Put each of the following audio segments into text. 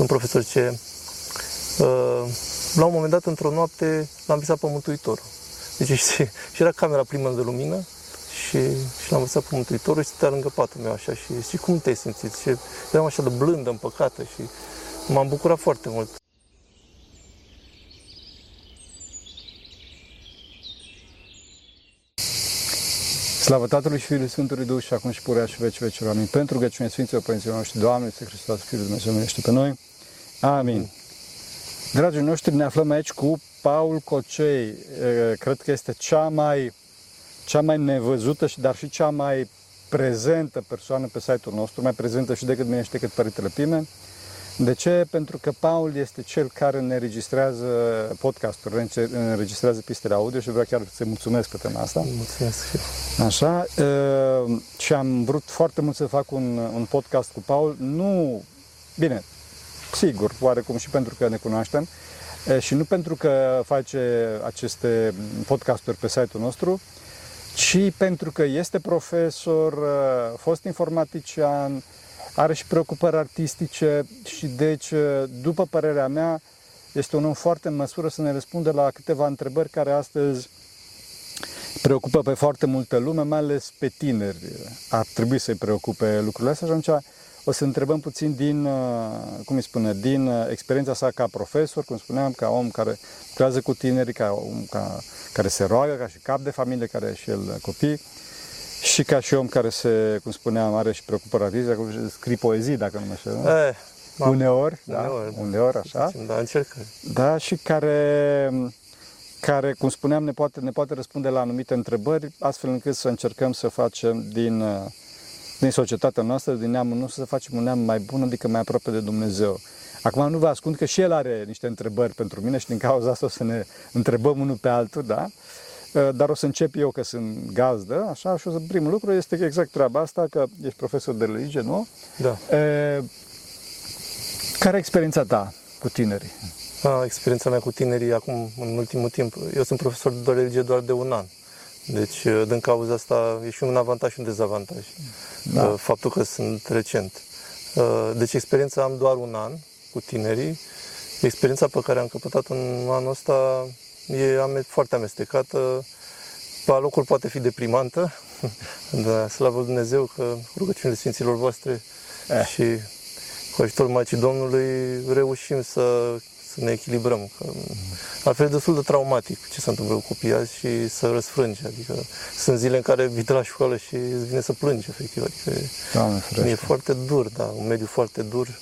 un profesor ce uh, la un moment dat, într-o noapte, l-am visat pe Mântuitorul. Deci și, și era camera plină de lumină și, și l-am visat pe Mântuitorul și stătea lângă patul meu așa și, și cum te-ai simțit? Și eram așa de blândă, împăcată și m-am bucurat foarte mult. Slavă Tatălui și Fiului Sfântului Duh și acum și purea și veci vecilor. Amin. Pentru rugăciune Sfinților Părinților noștri, Doamne, Este Hristos, Fiul Dumnezeu, milește pe noi. Amin. Dragii noștri, ne aflăm aici cu Paul Cocei. Cred că este cea mai, cea mai nevăzută, și dar și cea mai prezentă persoană pe site-ul nostru, mai prezentă și decât mine și decât Părintele Pime. De ce? Pentru că Paul este cel care ne registrează podcasturi, ne registrează pistele audio și vreau chiar să-i mulțumesc pe tema asta. Mulțumesc. Așa, și am vrut foarte mult să fac un, un podcast cu Paul, nu, bine, sigur, oarecum și pentru că ne cunoaștem, și nu pentru că face aceste podcasturi pe site-ul nostru, ci pentru că este profesor, fost informatician, are și preocupări artistice și deci, după părerea mea, este un om foarte în măsură să ne răspundă la câteva întrebări care astăzi preocupă pe foarte multă lume, mai ales pe tineri. Ar trebui să-i preocupe lucrurile astea și atunci o să întrebăm puțin din, cum îi spune, din experiența sa ca profesor, cum spuneam, ca om care lucrează cu tinerii, ca om ca, care se roagă, ca și cap de familie, care are și el copii, și ca și om care se, cum spuneam, are și preocupări artistice, scrie poezii, dacă nu mă știu. Eh, uneori, uneori, da, uneori, așa. Da, încerc. Da, și care, care, cum spuneam, ne poate, ne poate răspunde la anumite întrebări, astfel încât să încercăm să facem din, din societatea noastră, din neamul nostru, să facem un neam mai bun, adică mai aproape de Dumnezeu. Acum nu vă ascund că și el are niște întrebări pentru mine și din cauza asta o să ne întrebăm unul pe altul, da? Dar o să încep eu că sunt gazdă, așa, și o să, primul lucru este exact treaba asta, că ești profesor de religie, nu? Da. E, care e experiența ta cu tinerii? A, experiența mea cu tinerii acum, în ultimul timp, eu sunt profesor de religie doar de un an. Deci, din cauza asta, e și un avantaj și un dezavantaj. Da. Faptul că sunt recent. Deci, experiența am doar un an cu tinerii. Experiența pe care am căpătat în anul ăsta e foarte amestecată. Pe locuri poate fi deprimantă, dar slavă Dumnezeu că rugăciunile Sfinților voastre eh. și cu ajutorul Maicii Domnului reușim să, să ne echilibrăm. Că altfel e destul de traumatic ce se întâmplă cu copiii azi și să răsfrânge. Adică sunt zile în care vii de la școală și îți vine să plângi, efectiv. Adică Doamne, e foarte dur, da, un mediu foarte dur.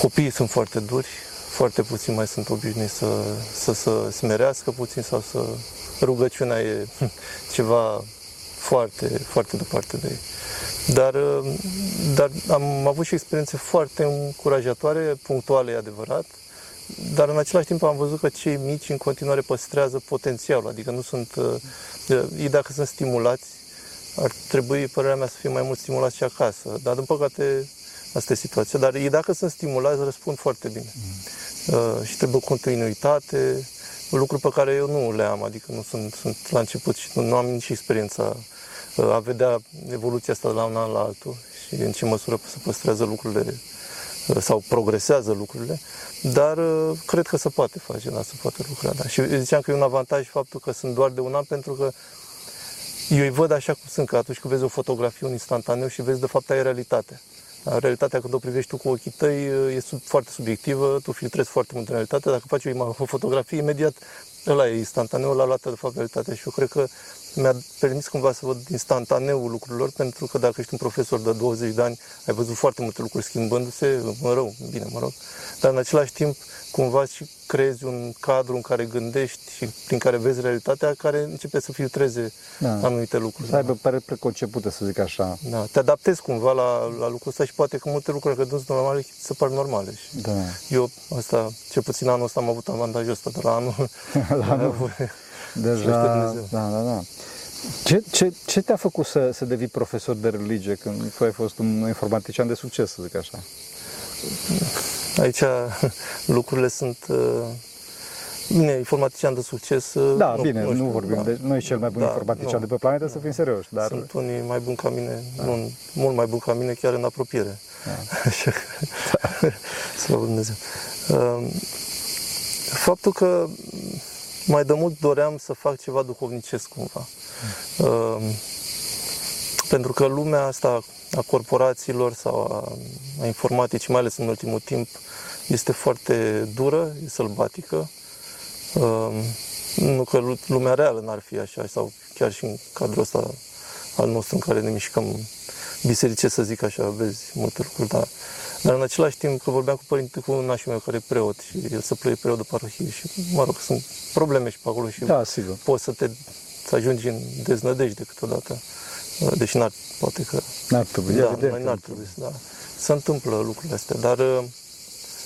Copiii sunt foarte duri, foarte puțin mai sunt obișnuiți să, să, să smerească puțin sau să... Rugăciunea e ceva foarte, foarte departe de ei. Dar, dar am avut și experiențe foarte încurajatoare, punctuale, e adevărat, dar în același timp am văzut că cei mici în continuare păstrează potențialul, adică nu sunt, ei dacă sunt stimulați, ar trebui, părerea mea, să fie mai mult stimulați și acasă. Dar, din păcate, asta e situația. Dar ei, dacă sunt stimulați, răspund foarte bine. Mm. Uh, și trebuie continuitate, lucruri pe care eu nu le am, adică nu sunt, sunt la început și nu, nu am nici experiența uh, a vedea evoluția asta de la un an la altul și în ce măsură se păstrează lucrurile uh, sau progresează lucrurile, dar uh, cred că se poate face, da, se poate lucra, da. Și ziceam că e un avantaj faptul că sunt doar de un an, pentru că eu îi văd așa cum sunt, că atunci când vezi o fotografie, un instantaneu și vezi de fapt aia e realitatea. Realitatea când o privești tu cu ochii tăi e sub, foarte subiectivă, tu filtrezi foarte mult în realitate, dacă faci o, o fotografie, imediat ăla e instantaneu, ăla luat de fapt realitatea și eu cred că mi-a permis cumva să văd instantaneul lucrurilor, pentru că dacă ești un profesor de 20 de ani, ai văzut foarte multe lucruri schimbându-se, mă rău, bine, mă rog, dar în același timp cumva și creezi un cadru în care gândești și prin care vezi realitatea, care începe să filtreze da. anumite lucruri. Să aibă da. părere preconcepută, să zic așa. Da, te adaptezi cumva la, la lucrul ăsta și poate că multe lucruri care sunt normale să par normale. Și da. Eu, asta, cel puțin anul ăsta am avut avantajul ăsta, de la anul... la anul. Deja, da, da, da. Ce, ce, ce te-a făcut să, să devii profesor de religie când tu ai fost un informatician de succes, să zic așa? Aici lucrurile sunt, uh, Bine, informatician de succes. Da, nu, bine, nu, știu, nu vorbim. Da. De, nu e cel mai bun da, informatician nu, de pe planetă, da. să fim serioși. Dar... Sunt unii mai buni ca mine, da. nu, mult mai buni ca mine, chiar în apropiere. Da. Așa că, da. slavă Dumnezeu. Um, faptul că mai de mult doream să fac ceva duhovnicesc cumva. Mm. Pentru că lumea asta a corporațiilor sau a, a informaticii, mai ales în ultimul timp, este foarte dură, e sălbatică. Um, nu că lumea reală n-ar fi așa, sau chiar și în cadrul ăsta al nostru în care ne mișcăm biserice, să zic așa, vezi multe lucruri, dar, dar în același timp că vorbeam cu părinte, cu nașul meu care e preot și el să plăie preot de parohie și, mă rog, sunt probleme și pe acolo și da, sigur. poți să te să ajungi în deznădejde câteodată, deși n-ar, poate că... N-ar trebui, da, evident. n-ar trebui, da. Se întâmplă lucrurile astea, dar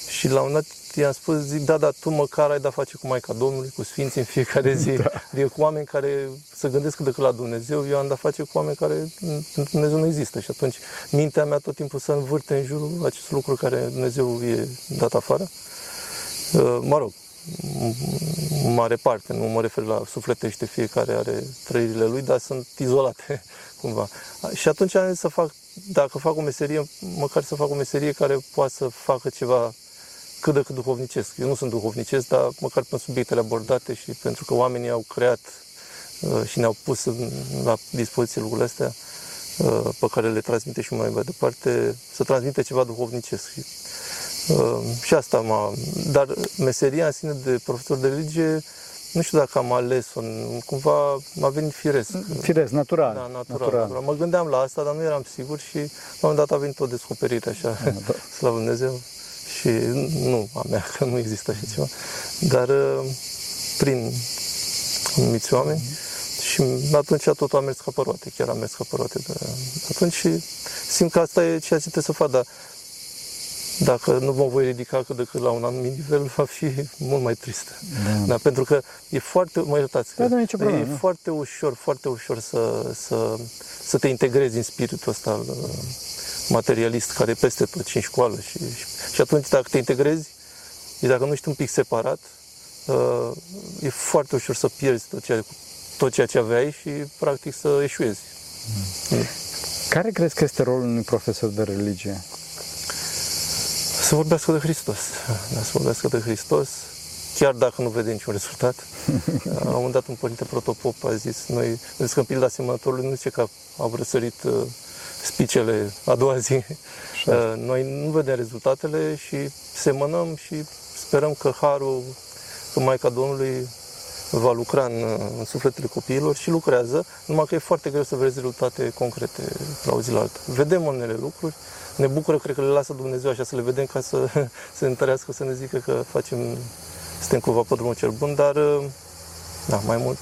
și la un dat i-am spus, zic, da, dar tu măcar ai de-a face cu Maica Domnului, cu Sfinții în fiecare zi, da. adică cu oameni care să gândesc decât la Dumnezeu, eu am de-a face cu oameni care pentru Dumnezeu nu există și atunci mintea mea tot timpul să învârte în jurul acest lucru care Dumnezeu e dat afară. Uh, mă rog, în mare parte, nu mă refer la sufletește, fiecare are trăirile lui, dar sunt izolate cumva. Și atunci am zis să fac, dacă fac o meserie, măcar să fac o meserie care poate să facă ceva cât de cât duhovnicesc. Eu nu sunt duhovnicesc, dar măcar pe subiectele abordate și pentru că oamenii au creat uh, și ne-au pus la dispoziție lucrurile astea uh, pe care le transmite și mai departe, să transmite ceva duhovnicesc. Și, uh, și asta m-a... Dar meseria în sine de profesor de religie, nu știu dacă am ales-o, cumva m-a venit firesc. Firesc, natural. Da, natural, natural. natural. Mă gândeam la asta, dar nu eram sigur și la un moment dat a venit o descoperire așa, da, da. slavă Dumnezeu și nu a mea, că nu există așa ceva, dar uh, prin anumiți oameni și atunci tot am mers ca pe roate, chiar am mers ca pe roate de atunci și simt că asta e ceea ce trebuie să fac, dar dacă nu mă voi ridica cât de cât la un anumit nivel, va fi mult mai tristă. Da. da pentru că e foarte, mă iertați, da, da, problemă, e nu? foarte ușor, foarte ușor să, să, să te integrezi în spiritul ăsta al materialist care e peste tot și în școală. Și, și, și atunci dacă te integrezi, și dacă nu ești un pic separat, uh, e foarte ușor să pierzi tot ceea, tot ceea ce aveai și practic să eșuezi. Mm. Care crezi că este rolul unui profesor de religie? Să vorbească de Hristos. Da, să vorbească de Hristos, chiar dacă nu vede niciun rezultat. La un moment dat un părinte protopop a zis, noi, zis că în pilda asemănătorului nu zice că au răsărit uh, spicele a doua zi. Așa. Uh, noi nu vedem rezultatele și semănăm și sperăm că Harul, că Maica Domnului va lucra în, în sufletele copiilor și lucrează, numai că e foarte greu să vezi rezultate concrete la o zi la alta. Vedem unele lucruri, ne bucură, cred că le lasă Dumnezeu așa să le vedem ca să se întărească, să ne zică că facem, suntem cumva pe drumul cel bun, dar da, mai mult,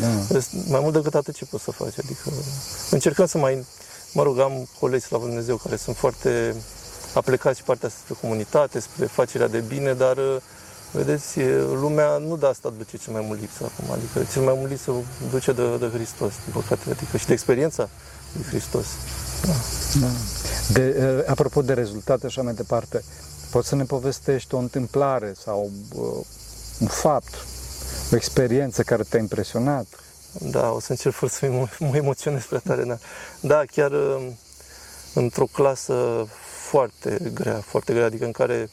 da. mai mult decât atât ce poți să faci. Adică încercăm să mai mă rog, am colegi, la Dumnezeu, care sunt foarte aplicați și partea spre comunitate, spre facerea de bine, dar vedeți, lumea nu de asta duce cel mai mult lipsă acum, adică cel mai mult lipsă duce de, de Hristos, din păcate, adică și de experiența lui Hristos. Da. Da. De, apropo de rezultate așa mai departe, poți să ne povestești o întâmplare sau uh, un fapt, o experiență care te-a impresionat? Da, o să încerc fără să mă, mă emoționez prea tare. Da, da chiar um, într-o clasă foarte grea, foarte grea, adică în care,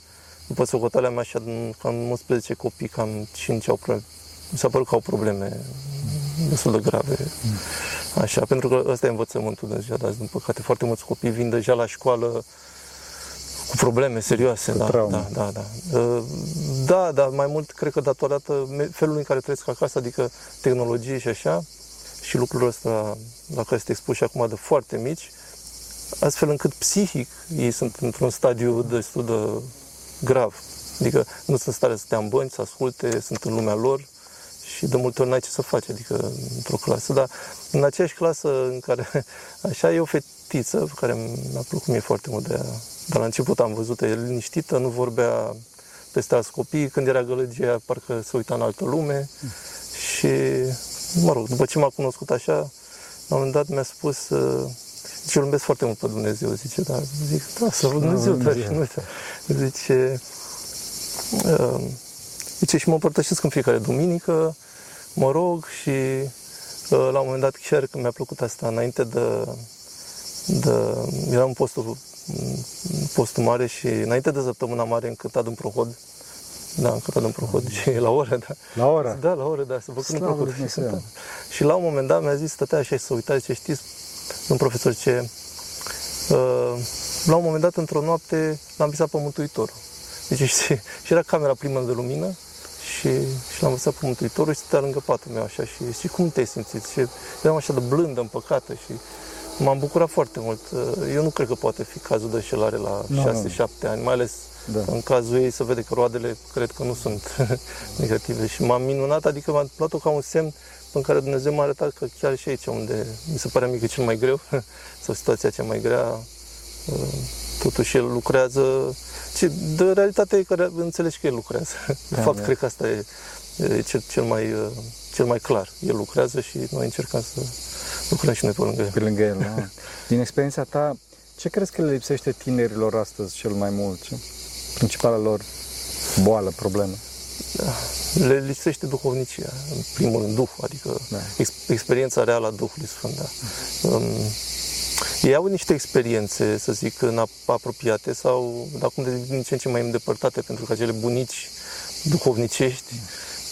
după socotalea mea, așa, cam 11 copii, cam 5 au probleme. Mi s-a părut că au probleme destul de grave. Așa, pentru că ăsta e învățământul de ziua de azi, din păcate. Foarte mulți copii vin deja la școală cu probleme serioase, da, da, da, da. Da, dar mai mult cred că datorată felului în care trăiesc acasă, adică tehnologie și așa, și lucrurile astea la care sunt expuși acum de foarte mici, astfel încât psihic ei sunt într-un stadiu destul de grav. Adică nu sunt în stare să stea în bănci, să asculte, sunt în lumea lor și de multe ori n-ai ce să faci, adică într-o clasă. Dar în aceeași clasă în care, așa, e o fetiță care mi-a plăcut mie foarte mult de ea, dar la început am văzut-o, e liniștită, nu vorbea peste alți copii, când era gălăgie, parcă se uita în altă lume. Și, mă rog, după ce m-a cunoscut așa, la un moment dat mi-a spus, uh, zice, îl iubesc foarte mult pe Dumnezeu, zice, dar zic, da, să văd Dumnezeu, dar și nu Zice, uh, Zice, și mă împărtășesc în fiecare duminică, mă rog și uh, la un moment dat chiar când mi-a plăcut asta, înainte de, de eram în postul, în postul mare și înainte de săptămâna mare în cântat în Prohod, da, am cântat în Prohod și la oră, da. La ora? Da, la oră, da, să vă în Slavă Prohod. lui Dumnezeu. Și la un moment dat mi-a zis, stătea așa și să uita, ce știți, un profesor ce uh, la un moment dat, într-o noapte, l-am visat pe Mântuitorul. Deci, și, și era camera primă de lumină și, și l-am visat pe Mântuitorul și stătea lângă patul meu așa și zice, cum te-ai simțit? Și eram așa de blândă, împăcată și m-am bucurat foarte mult. Uh, Eu nu cred că poate fi cazul de înșelare la Nu, nu. 6-7 ani, mai ales Da. în cazul ei se vede că roadele cred că nu sunt negative și m-am minunat, adică m-am luat-o ca un semn în care Dumnezeu m-a arătat că chiar și aici unde mi se părea mie că e cel mai greu sau situația cea mai grea, uh, totuși el lucrează și de realitate e că înțelegi că el lucrează. De Da, fapt, da. cred că asta e, e cel, cel, mai, uh, cel mai clar. El lucrează și noi încercăm să lucrăm și noi pe lângă el. Pe lângă el, da. Din experiența ta, ce crezi că le lipsește tinerilor astăzi cel mai mult? Ce? Principala lor boală, problemă? Le lipsește duhovnicia, în primul rând, Duhul, adică Da. ex, experiența reală a Duhului Sfânt. Da. Um, ei au niște experiențe, să zic, în ap- apropiate sau acum de din ce în ce mai îndepărtate, pentru că acele bunici duhovnicești,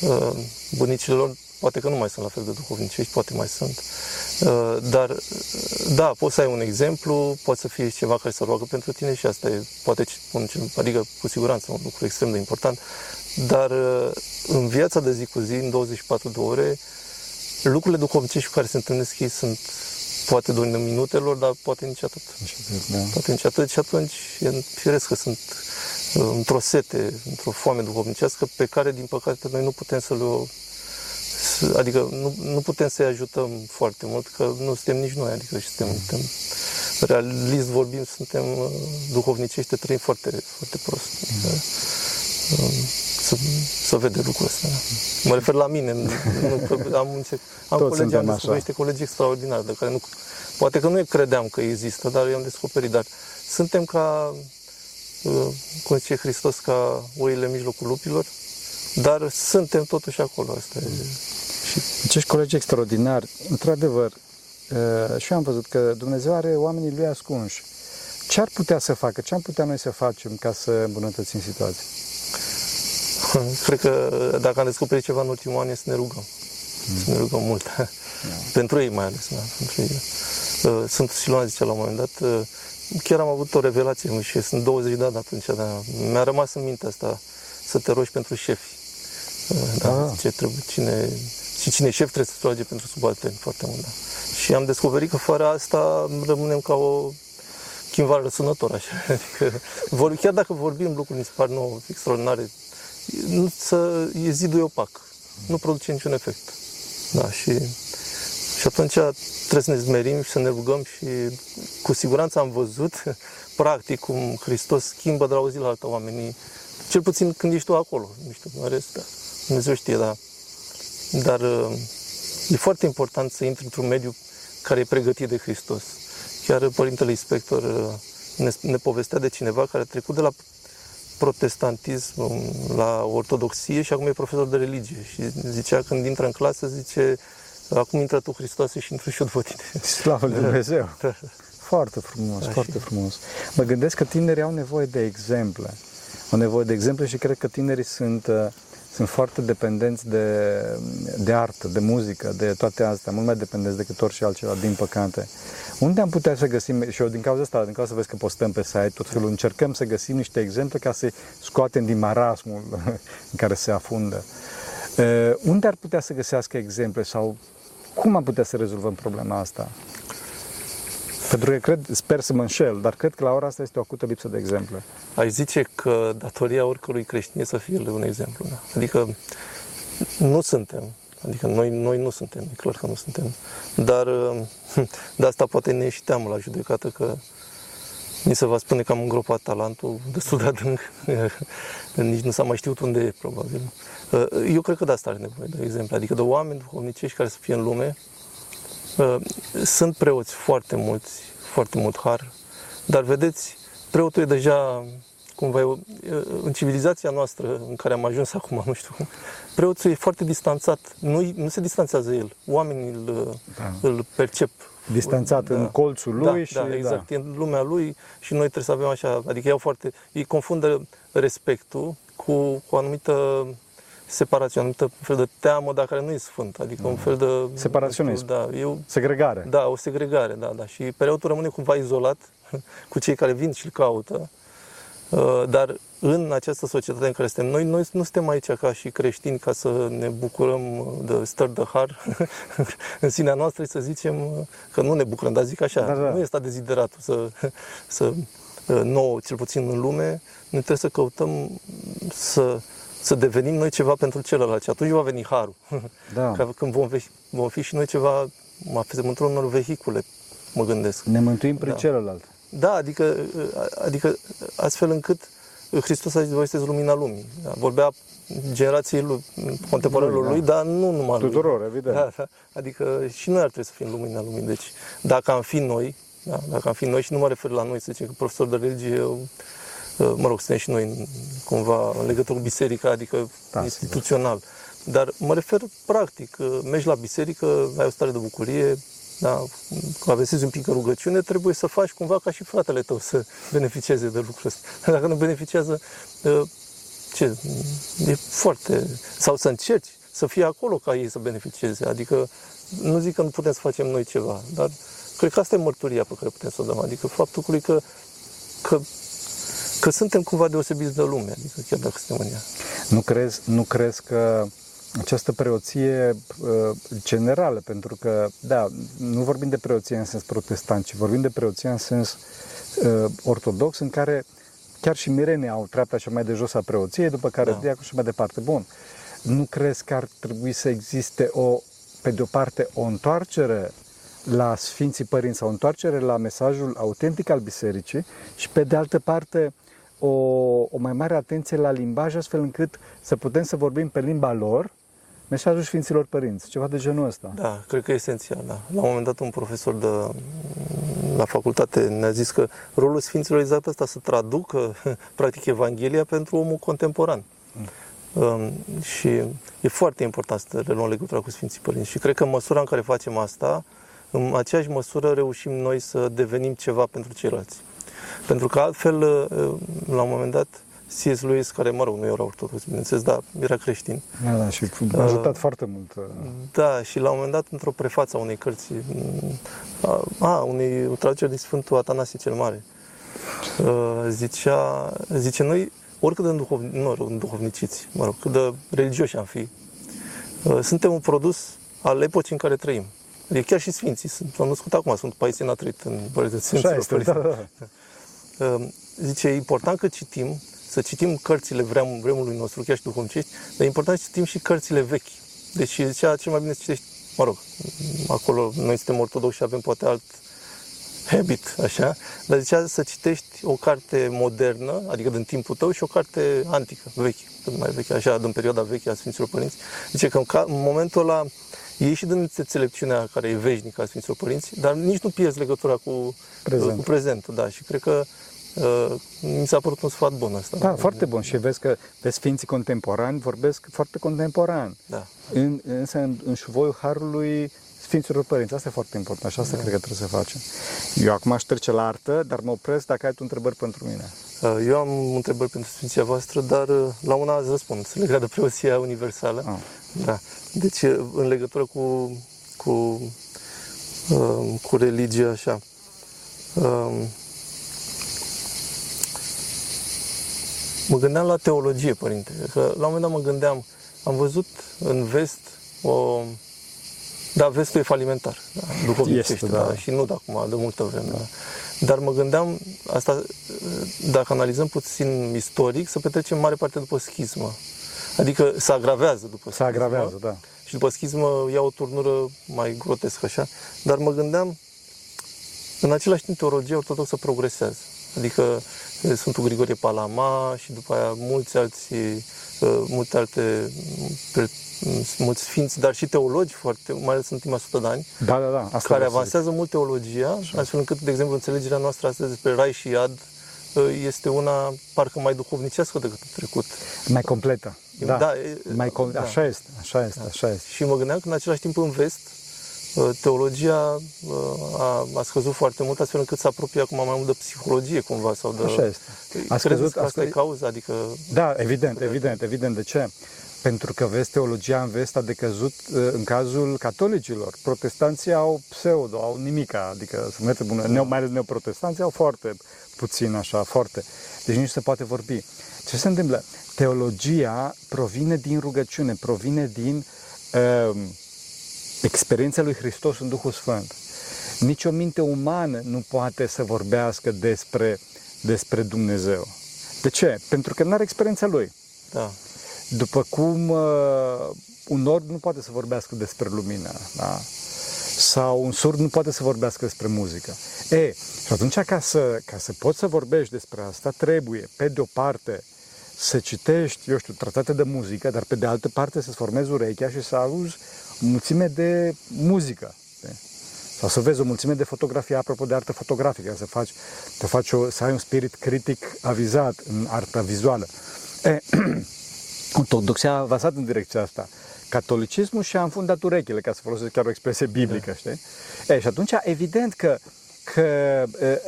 uh, bunicile lor poate că nu mai sunt la fel de duhovnicești, poate mai sunt. Uh, Dar, uh, da, poți să ai un exemplu, poate să fie ceva care să roagă pentru tine și asta e, poate, un, cel- adică, cu siguranță, un lucru extrem de important. Dar uh, în viața de zi cu zi, în 24 de ore, lucrurile duhovnicești cu care se întâlnesc ei sunt poate doar în minutelor, dar poate nici atât. Da. Poate nici atât și atunci e firesc că sunt uh, într-o sete, într-o foame duhovnicească pe care, din păcate, noi nu putem să le o să- Adică nu, nu putem să-i ajutăm foarte mult, că nu suntem nici noi, adică și suntem, suntem realist vorbim, suntem uh, duhovnicește, trăim foarte, foarte prost. Adică, um, să, să vede lucrul ăsta. Mă refer la mine, nu, că am, niște, am Toți colegi, am suntem așa. descoperit niște colegi extraordinari, de care nu, poate că nu credeam că există, dar i-am descoperit, dar suntem ca, uh, cum zice Hristos, ca oile în mijlocul lupilor, dar suntem totuși acolo, asta e. Și Acești colegi extraordinari, într-adevăr, uh, și eu am văzut că Dumnezeu are oamenii lui ascunși. Ce ar putea să facă? Ce am putea noi să facem ca să îmbunătățim situația? Cred că dacă am descoperit ceva în ultimul an e să ne rugăm. Să ne rugăm mult. Pentru ei mai ales, da, pentru ei. Uh, Sunt și Luana zicea la un moment dat, uh, chiar am avut o revelație, nu știu, sunt 20 de ani atunci, dar mi-a rămas în minte asta, să te rogi pentru șefi. Uh, Da, Ah. zice, trebuie, cine, și cine e șef trebuie să se roage pentru subaltern foarte mult, da. Și am descoperit că fără asta rămânem ca o chimvar răsunător, așa. Adică, vor, chiar dacă vorbim lucruri, mi se par nouă, extraordinare, nu, să, e zidul e opac. Nu produce niciun efect. Da, și, și atunci trebuie să ne zmerim și să ne rugăm și cu siguranță am văzut practic cum Hristos schimbă de la o zi la alta oamenii, cel puțin când ești tu acolo, nu știu, în rest, da. Dumnezeu știe, da. Dar uh, e foarte important să intri într-un mediu care e pregătit de Hristos. Chiar Părintele Inspector uh, ne, ne povestea de cineva care a trecut de la protestantism la ortodoxie și acum e profesor de religie. Și zicea când intră în clasă, zice, acum intră tu Hristoase și intru și eu după tine. Slavă lui Dumnezeu! Da. Foarte frumos, Da, foarte și- frumos. Mă gândesc că tinerii au nevoie de exemple. Au nevoie de exemple și cred că tinerii sunt, uh, sunt foarte dependenți de, de artă, de muzică, de toate astea, mult mai dependenți decât orice altceva, din păcate. Unde am putea să găsim, și eu din cauza asta, din cauza să vezi că postăm pe site tot felul, încercăm să găsim niște exemple ca să scoatem din marasmul în care se afundă. Uh, Unde ar putea să găsească exemple sau cum am putea să rezolvăm problema asta? Pentru că cred, sper să mă înșel, dar cred că la ora asta este o acută lipsă de exemple. Aș zice că datoria oricărui creștin e să fie un exemplu. Da? Adică nu suntem. Adică noi, noi nu suntem, e clar că nu suntem. Dar uh, de asta poate ne e și teamă la judecată că ni se va spune că am îngropat talentul destul de adânc. Nici nu s-a mai știut unde e, probabil. Uh, Eu cred că de asta are nevoie de exemple, adică de oameni duhovnicești care să fie în lume. Uh, Sunt preoți foarte mulți, foarte mult har, dar vedeți, preotul e deja cumva, e o- e- în civilizația noastră în care am ajuns acum, nu știu cum, preoțul e foarte distanțat, nu, nu se distanțează el, oamenii îl, Da. îl percep. Distanțat în colțul lui da, și- Da, exact, e în lumea lui și noi trebuie să avem așa, adică iau foarte, ei confundă respectul cu, cu o anumită separație, o anumită fel de teamă, dar care nu e sfânt, adică un fel de... Separaționism. Da, eu, Segregare. da, o segregare, da, da. Și preotul rămâne cumva izolat cu cei care vin și îl caută. Uh, Dar în această societate în care suntem noi, noi nu suntem aici ca și creștini ca să ne bucurăm de stări de har în sinea noastră și să zicem uh, că nu ne bucurăm, dar zic așa, Da, da. nu este dezideratul să, să uh, nouă, cel puțin în lume, noi trebuie să căutăm să, să devenim noi ceva pentru celălalt și atunci va veni harul. Da. Ca când vom, ve- vom fi și noi ceva, mă într-un unor vehicule, mă gândesc. Ne mântuim prin Da. celălalt. Da, adică, adică astfel încât Hristos a zis, voi sunteți lumina lumii. Da, vorbea generației lui, contemporanilor Lui, da. lui, dar nu numai lui. Tuturor, evident. Da, da. Adică și noi ar trebui să fim lumina lumii. Deci, dacă am fi noi, da, dacă am fi noi, și nu mă refer la noi, să zicem că profesori de religie, uh, mă rog, suntem și noi în- cumva în legătură cu biserica, adică Da, instituțional. Dar mă refer practic, uh, mergi la biserică, ai o stare de bucurie, da, că avesezi un pic în rugăciune, trebuie să faci cumva ca și fratele tău să beneficieze de lucrul ăsta. Dacă nu beneficiază, uh, ce, e foarte... Sau să încerci să fii acolo ca ei să beneficieze. Adică nu zic că nu putem să facem noi ceva, dar cred că asta e mărturia pe care putem să o dăm. Adică faptul că, că, că suntem cumva deosebiți de lume, adică chiar dacă suntem în ea. Nu crezi, nu crezi că această preoție uh, generală, pentru că, da, nu vorbim de preoție în sens protestant, ci vorbim de preoție în sens uh, ortodox, în care chiar și mirenii au treapta cea mai de jos a preoției, după care Da. da. diacul și mai departe. Bun, nu crezi că ar trebui să existe o, pe de o parte, o întoarcere la Sfinții Părinți, sau o întoarcere la mesajul autentic al bisericii și pe de altă parte o, o mai mare atenție la limbaj, astfel încât să putem să vorbim pe limba lor mesajul Sfinților Părinți, ceva de genul ăsta. Da, cred că e esențial, da. La un moment dat un profesor de, la facultate ne-a zis că rolul Sfinților e exact ăsta, să traducă practic Evanghelia pentru omul contemporan. Um, și e foarte important să reluăm legătura cu Sfinții Părinți și cred că în măsura în care facem asta, în aceeași măsură reușim noi să devenim ceva pentru ceilalți. Pentru că altfel, uh, la un moment dat, C.S. Lewis, care, mă rog, nu era ortodox, bineînțeles, dar era creștin, Da, da, și a ajutat foarte mult. uh, da, și la un moment dat, într-o prefață a unei cărți, a, a unei o traducere din Sfântul Atanasie cel Mare, uh, zicea, zice, noi, oricât de înduhovni, nu, rog, înduhovniciți, mă rog, cât de religioși am fi, uh, suntem un produs al epocii în care trăim. Adică chiar și Sfinții, sunt, am născut acum, sunt Paisie n-a trăit în Părintele Așa Sfinților este, da, Părinți. da. Uh, zice, e important că citim, să citim cărțile vrem, vremului nostru, chiar și duhovnicești, dar e important să citim și cărțile vechi. Deci zicea, cel mai bine să citești, mă rog, acolo noi suntem ortodoxi și avem poate alt habit, așa, dar zicea să citești o carte modernă, adică din timpul tău, și o carte antică, veche, cât mai veche, așa, din perioada veche a Sfinților Părinți. Zice că în, ca, în momentul ăla iei și din înțelepciunea care e veșnică a Sfinților Părinți, dar nici nu pierzi legătura cu Prezent. cu prezentul, da, și cred că uh, mi s-a părut un sfat bun ăsta. Da, foarte bun. Și vezi că pe Sfinții contemporani vorbesc foarte contemporan. Da. În, însă în, în șuvoiul Harului Sfinților Părinți. Asta e foarte important și asta cred că trebuie să facem. Eu acum aș trece la artă, dar mă opresc dacă ai tu întrebări pentru mine. Uh, Eu am întrebări pentru Sfinția voastră, dar uh, la una ați răspund, se legat de preoția universală. Ah. Da. Deci, uh, în legătură cu, cu, uh, cu religia, așa, um, mă gândeam la teologie, părinte, că la un moment dat mă gândeam, am văzut în vest o... Da, vestul e falimentar, da, duhovnicește, Este, da. da. și nu de acum, de multă vreme. Da. Dar mă gândeam, asta, dacă analizăm puțin istoric, să petrecem mare parte după schismă. Adică se agravează după Se agravează, da. și după schismă ia o turnură mai grotescă așa. Dar mă gândeam, în același timp, teologia ortodoxă progresează. Adică e, Sfântul Grigorie Palama și după aia mulți alții, uh, multe alte, pe- mulți sfinți, dar și teologi foarte, mai ales în ultima sută de ani, Da, da, da. Asta care vreau să zic. avansează mult teologia, astfel încât, de exemplu, înțelegerea noastră astăzi despre rai și iad este una parcă mai duhovnicească decât trecut. Mai completă. Da, Da, mai com- da. așa este, așa este, așa este. Și mă gândeam că în același timp în vest uh, teologia uh, a, a scăzut foarte mult, astfel încât se apropie acum mai mult de psihologie cumva sau de... Așa este. A Credeți scăzut, că a asta e scăzut- cauza? Adică Da, evident, evident, evident. De ce? Pentru că, vezi, teologia în vest a decăzut uh, în cazul catolicilor. Protestanții au pseudo, au nimica, adică sunt foarte bună. Neo, mai ales neoprotestanții au foarte puțin așa, foarte. Deci nici nu se poate vorbi. Ce se întâmplă? Teologia provine din rugăciune, provine din uh, experiența lui Hristos în Duhul Sfânt. Nici o minte umană nu poate să vorbească despre, despre Dumnezeu. De ce? Pentru că nu are experiența lui. da, După cum uh, un orb nu poate să vorbească despre lumină, da? sau un surd nu poate să vorbească despre muzică. E, și atunci ca să, ca să poți să vorbești despre asta, trebuie, pe de o parte, să citești, eu știu, tratate de muzică, dar pe de altă parte să-ți formezi urechea și să auzi o mulțime de muzică. știi? Sau să vezi o mulțime de fotografii, apropo de artă fotografică, să faci, să, faci o, să ai un spirit critic avizat în arta vizuală. E, Ortodoxia a avansat în direcția asta. Catolicismul și-a înfundat urechile, ca să folosesc chiar o expresie biblică, știi? E, și atunci, evident că, că e,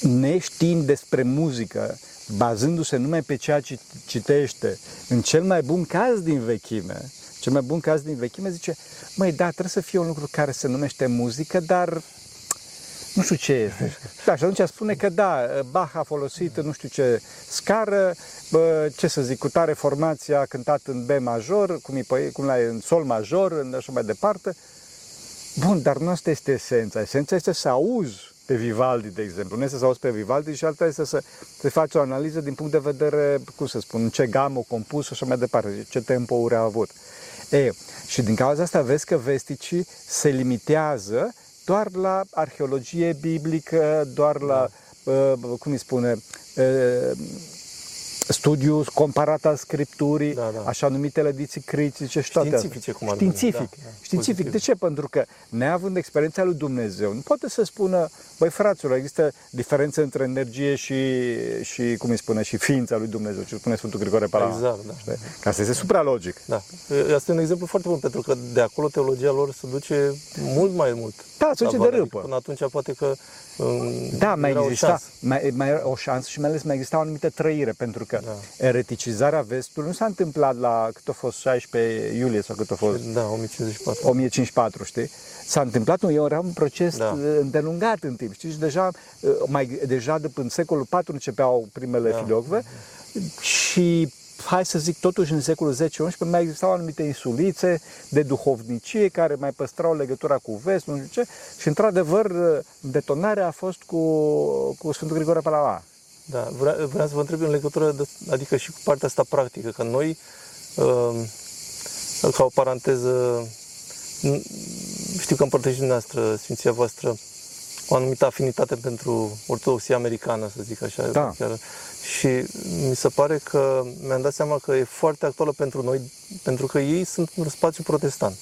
neștiind despre muzică, bazându-se numai pe ceea ce citește, în cel mai bun caz din vechime, cel mai bun caz din vechime zice, măi, da, trebuie să fie un lucru care se numește muzică, dar nu știu ce este. Da, și atunci spune că da, Bach a folosit nu știu ce scară, bă, ce să zic, cu tare formația a cântat în B major, cum e, pe- cum la în sol major, în așa mai departe. Bun, dar nu asta este esența. Esența este să auzi pe Vivaldi, de exemplu. Nu este să auzi pe Vivaldi și alta este să, să faci o analiză din punct de vedere, cum să spun, în ce gamă o compus și așa mai departe, ce tempo a avut. E, și din cauza asta vezi că vesticii se limitează doar la arheologie biblică, doar la, uh, cum îi spune, uh, studiu comparat al scripturii, Da, da. așa numitele ediții critice și toate Științifice, astea. cum ar veni, Științific. da, da, Științific. pozitiv. De ce? Pentru că neavând experiența lui Dumnezeu, nu poate să spună, băi fraților, există diferență între energie și, și cum îi spune, și ființa lui Dumnezeu, ce spune Sfântul Grigore Palaman. Exact, da. Știi? Ca să este supralogic. Da. Asta e un exemplu foarte bun, pentru că de acolo teologia lor se duce mult mai mult. Da, se la duce de vale. râpă. Până atunci poate că um, Da, mai era o exista, șansă. mai, mai era o șansă și mai ales mai exista o anumită trăire, pentru că Da. ereticizarea vestului nu s-a întâmplat la cât a fost 16 iulie sau cât a fost Da, 1054. 1054, știi? S-a întâmplat, nu, era un proces Da. da. îndelungat în timp, știi? Și deja, uh, mai, deja de în secolul IV începeau primele Da. da. filocve și hai să zic, totuși în secolul 10-11 mai existau anumite insulițe de duhovnicie care mai păstrau legătura cu vest, nu știu ce, și într-adevăr detonarea a fost cu, cu Sfântul Grigore Palaman. Da, vrea, vreau să vă întreb în legătură, de, adică și cu partea asta practică, că noi, uh, ca o paranteză, n- știu că împărtășiți dumneavoastră, Sfinția voastră, o anumită afinitate pentru ortodoxia americană, să zic așa. Da. Chiar. Și mi se pare că mi-am dat seama că e foarte actuală pentru noi, pentru că ei sunt un spațiu protestant.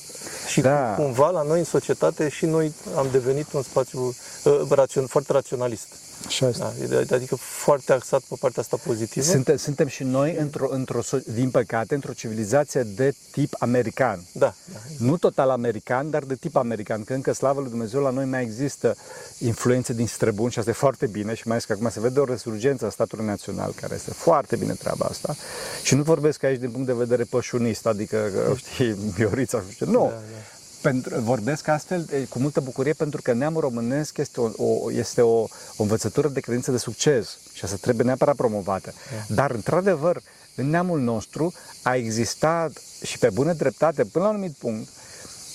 Și Da. cumva la noi în societate și noi am devenit un spațiu uh, rațion, foarte raționalist. Așa este. Da, adică foarte axat pe partea asta pozitivă. Suntem, suntem și noi, într-o, într-o, so- din păcate, într-o civilizație de tip american. Da, da. Nu total american, dar de tip american, că încă, slavă lui Dumnezeu, la noi mai există influențe din străbuni și asta e foarte bine și mai ales că acum se vede o resurgență a statului național, care este foarte bine treaba asta. Și nu vorbesc aici din punct de vedere pășunist, adică, că, știi, Miorița, știu ce. Nu, Da, da. Pentru, vorbesc astfel e, cu multă bucurie pentru că neamul românesc este o, o, este o, o învățătură de credință de succes și asta trebuie neapărat promovată. Dar, într-adevăr, în neamul nostru a existat și pe bună dreptate, până la un anumit punct,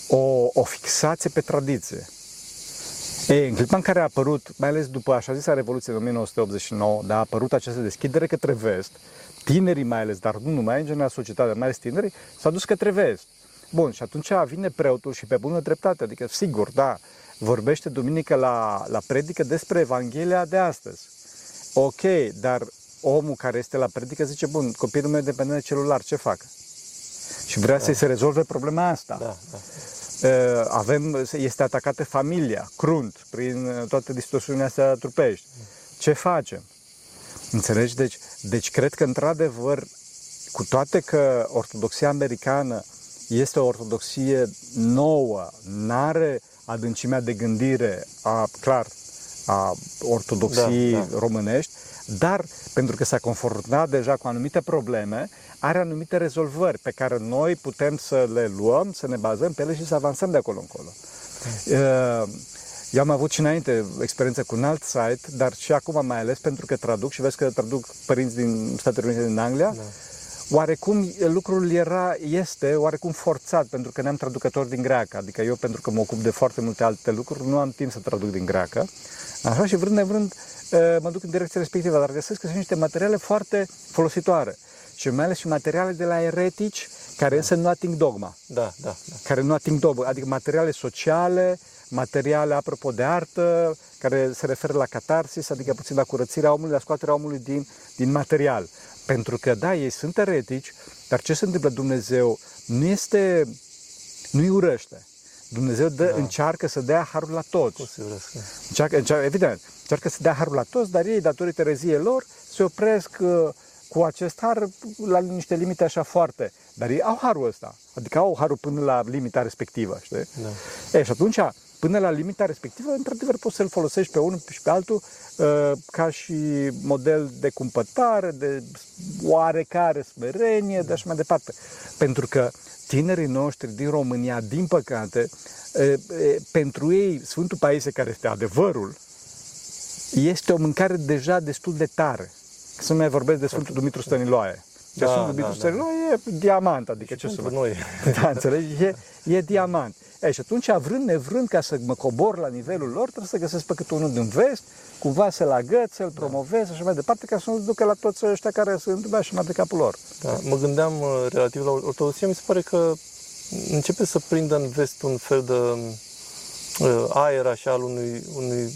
o, o fixație pe tradiție. E, în clipa în care a apărut, mai ales după așa zisa Revoluție în 1989, da, a apărut această deschidere către vest, tinerii mai ales, dar nu numai, în general societatea, mai ales tinerii, s-au dus către vest. Bun, și atunci vine preotul și pe bună dreptate, adică sigur, da, vorbește duminică la, la predică despre Evanghelia de astăzi. Ok, dar omul care este la predică zice, bun, copilul meu e dependent de celular, ce fac? Și vrea să-i se rezolve problema asta. Da, da. Uh, avem, este atacată familia, crunt, prin uh, toate distorsiunile astea trupești. Ce facem? Înțelegi? Deci, deci cred că, într-adevăr, cu toate că ortodoxia americană este o ortodoxie nouă, n-are adâncimea de gândire a, clar, a ortodoxiei da, da. românești, dar pentru că s-a confruntat deja cu anumite probleme, are anumite rezolvări pe care noi putem să le luăm, să ne bazăm pe ele și să avansăm de acolo încolo. Da. Eu am avut și înainte experiență cu un alt site, dar și acum mai ales pentru că traduc și vezi că traduc părinți din Statele Unite din Anglia. Da. Oarecum lucrul era, este oarecum forțat pentru că ne-am traducători din greacă, adică eu pentru că mă ocup de foarte multe alte lucruri nu am timp să traduc din greacă. Așa și vrând nevrând mă duc în direcția respectivă, dar găsesc că sunt niște materiale foarte folositoare și mai ales și materiale de la eretici care da. însă nu ating dogma. Da, da, da. Care nu ating dogma, adică materiale sociale, materiale, apropo de artă, care se referă la catarsis, adică puțin la curățirea omului, la scoaterea omului din, din material. Pentru că, da, ei sunt eretici, dar ce se întâmplă Dumnezeu nu este, nu-i urăște. Dumnezeu dă, da. încearcă să dea harul la toți. Încearcă, încearcă, evident, încearcă să dea harul la toți, dar ei, datorită reziei lor, se opresc uh, cu acest har la niște limite așa foarte. Dar ei au harul ăsta, adică au harul până la limita respectivă, știi? Da. E, și atunci, până la limita respectivă, într-adevăr poți să-l folosești pe unul și pe altul uh, ca și model de cumpătare, de oarecare smerenie, de așa mai departe. Pentru că tinerii noștri din România, din păcate, uh, uh, pentru ei Sfântul Paise, care este adevărul, este o mâncare deja destul de tare. Să nu mai vorbesc de Sfântul Dumitru Stăniloae. Da, Sfântul Dumitru da, Stăniloae da. e diamant, adică și ce să noi. Da, înțelegi? E, e diamant. E, și atunci, vrând nevrând ca să mă cobor la nivelul lor, trebuie să găsesc pe câte unul din vest, cumva să-l agăț, să-l promovez și așa mai departe, ca să nu ducă la toți ăștia care sunt da, și mai de capul lor. Da, mă gândeam uh, relativ la ortodoxie, mi se pare că începe să prindă în vest un fel de uh, aer așa al unui, unui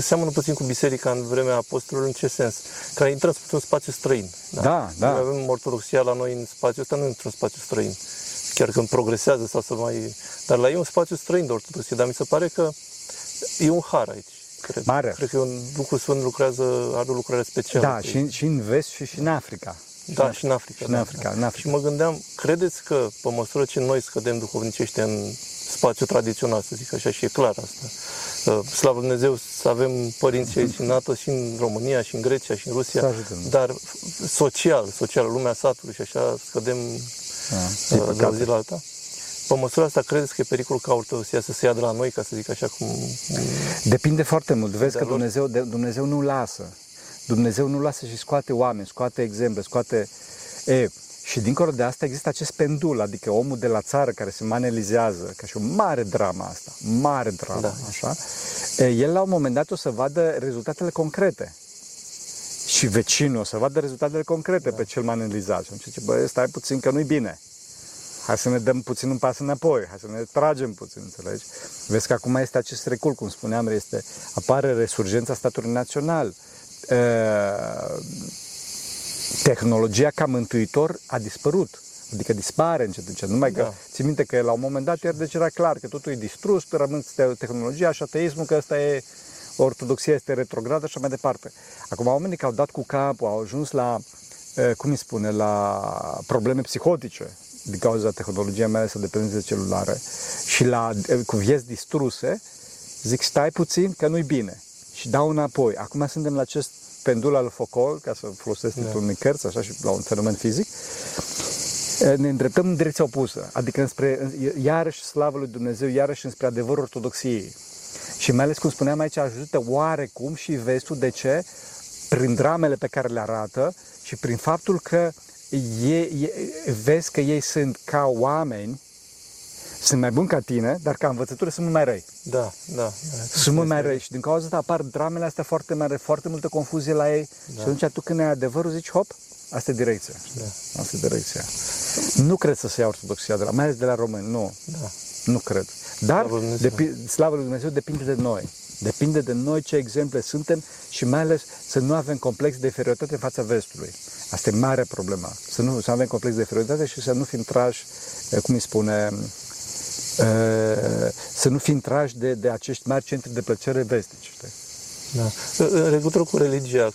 seamănă puțin cu biserica în vremea apostolilor, în ce sens? Că intră într-un spațiu străin. Da, da. da. Noi avem ortodoxia la noi în spațiul ăsta, nu într-un spațiu străin chiar când progresează sau să mai... Dar la ei e un spațiu străin de ortodoxie, dar mi se pare că e un har aici. Cred. Mare. Cred că e un Duhul Sfânt lucrează, are o lucrare specială. Da, și, și în vest și, și în Africa. Da, și în Africa. Și în Africa, da. în Africa. Și mă gândeam, credeți că pe măsură ce noi scădem duhovnicește în spațiu tradițional, să zic așa, și e clar asta. Uh, slavă Dumnezeu să avem părinți aici în NATO și în România, și în Grecia, și în Rusia, dar social, social, lumea satului și așa, scădem da, uh, de o zi la alta. Pe măsura asta, credeți că e pericol ca ortodoxia să se ia de la noi, ca să zic așa cum... Depinde foarte mult. Vezi că Dumnezeu, Dumnezeu nu lasă. Dumnezeu nu lasă și scoate oameni, scoate exemple, scoate... E, și dincolo de asta există acest pendul, adică omul de la țară care se manelizează, ca și o mare dramă asta, mare dramă, da. așa, el la un moment dat o să vadă rezultatele concrete. Și vecinul o să vadă rezultatele concrete da. pe cel manelizat. Și zice, băi, stai puțin că nu-i bine. Hai să ne dăm puțin un pas înapoi, hai să ne tragem puțin, înțelegi? Vezi că acum este acest recul, cum spuneam, este, apare resurgența statului național. Uh, tehnologia ca mântuitor a dispărut. Adică dispare încet, încet. Numai da. că ții minte că la un moment dat iar deci era clar că totul e distrus, că rămân tehnologia și ateismul, că ăsta e ortodoxia este retrogradă și așa mai departe. Acum oamenii care au dat cu capul, au ajuns la, cum îi spune, la probleme psihotice din cauza tehnologiei mele sau dependențe celulare și la, cu vieți distruse, zic stai puțin că nu-i bine și dau înapoi. Acum suntem la acest pendul al focol, ca să folosesc da. titlul unui cărți, așa și la un fenomen fizic, ne îndreptăm în direcția opusă, adică înspre, iarăși slavă lui Dumnezeu, iarăși înspre adevărul ortodoxiei. Și mai ales, cum spuneam aici, ajută oarecum și vestul de ce? Prin dramele pe care le arată și prin faptul că e, e, vezi că ei sunt ca oameni sunt mai buni ca tine, dar ca învățătură sunt mult mai răi. Da, da. Sunt mult mai răi și din cauza asta apar dramele astea foarte mari, foarte multă confuzie la ei da. și atunci tu când ai adevărul zici, hop, asta e direcția. Da. Asta e direcția. Nu cred să se ia ortodoxia de la, mai ales de la români, nu. Da. Nu cred. Dar slavă lui Dumnezeu depinde de noi. Depinde de noi ce exemple suntem și mai ales să nu avem complex de inferioritate în fața vestului. Asta e mare problema. Să nu să avem complex de inferioritate și să nu fim trași, eh, cum îi spune, eh, să nu fim trași de, de acești mari centri de plăcere vestici. Da. În legătură cu religia,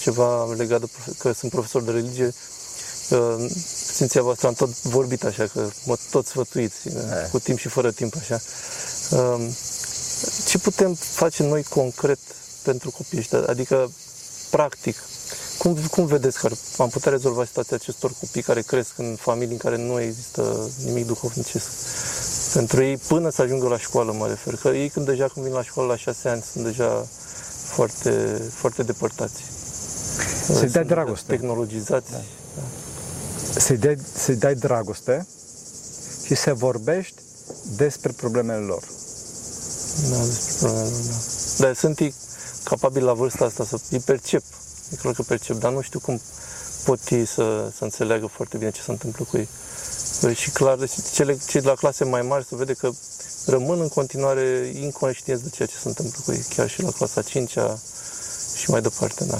ceva legat de profe- că sunt profesor de religie. Uh, Sfinția voastră am tot vorbit așa, că mă tot sfătuiți, uh, cu timp și fără timp așa. Uh, Ce putem face noi concret pentru copiii ăștia? Adică, practic, cum, cum vedeți că ar- am putea rezolva situația acestor copii care cresc în familii în care nu există nimic duhovnicesc? Pentru ei, până să ajungă la școală, mă refer. Că ei, când deja când vin la școală la șase ani, sunt deja foarte, foarte depărtați. Să-i dai Sunt dragoste. Tehnologizați. Da. Să-i dai, să-i dai dragoste și să vorbești despre problemele lor. Da, despre problemele lor, da. Dar sunt ei capabili la vârsta asta să îi percep. E clar că percep, dar nu știu cum pot ei să, să înțeleagă foarte bine ce se întâmplă cu ei. Și clar, cele, cei de la clase mai mari se vede că rămân în continuare inconștienți de ceea ce se întâmplă cu ei, chiar și la clasa 5 și mai departe, da.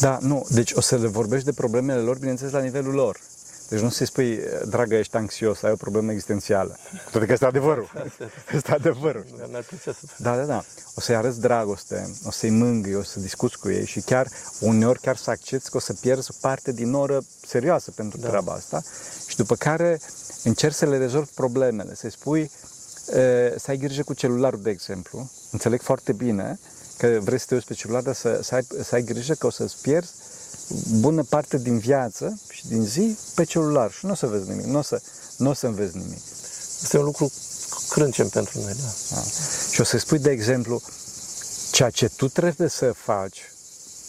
Da, nu, deci o să le vorbești de problemele lor, bineînțeles, la nivelul lor. Deci nu să-i spui, dragă, ești anxios, ai o problemă existențială. Cu toate că este adevărul. Este adevărul. știi? Mi-ar plăcea să Da, da, da. O să-i arăți dragoste, o să-i mângâi, o să discuți cu ei și chiar uneori chiar să accepti că o să pierzi o parte din oră serioasă pentru da. treaba asta și după care încerci să le rezolvi problemele, să-i spui e, să ai grijă cu celularul, de exemplu. Înțeleg foarte bine că vrei să te uiți pe celular, dar să, să, ai, să ai grijă că o să-ți pierzi bună parte din viață și din zi pe celular și nu o să vezi nimic, nu o să, nu o să înveți nimic. Este un lucru crâncem pentru noi, da. Da. Și o să spui, de exemplu, ceea ce tu trebuie să faci,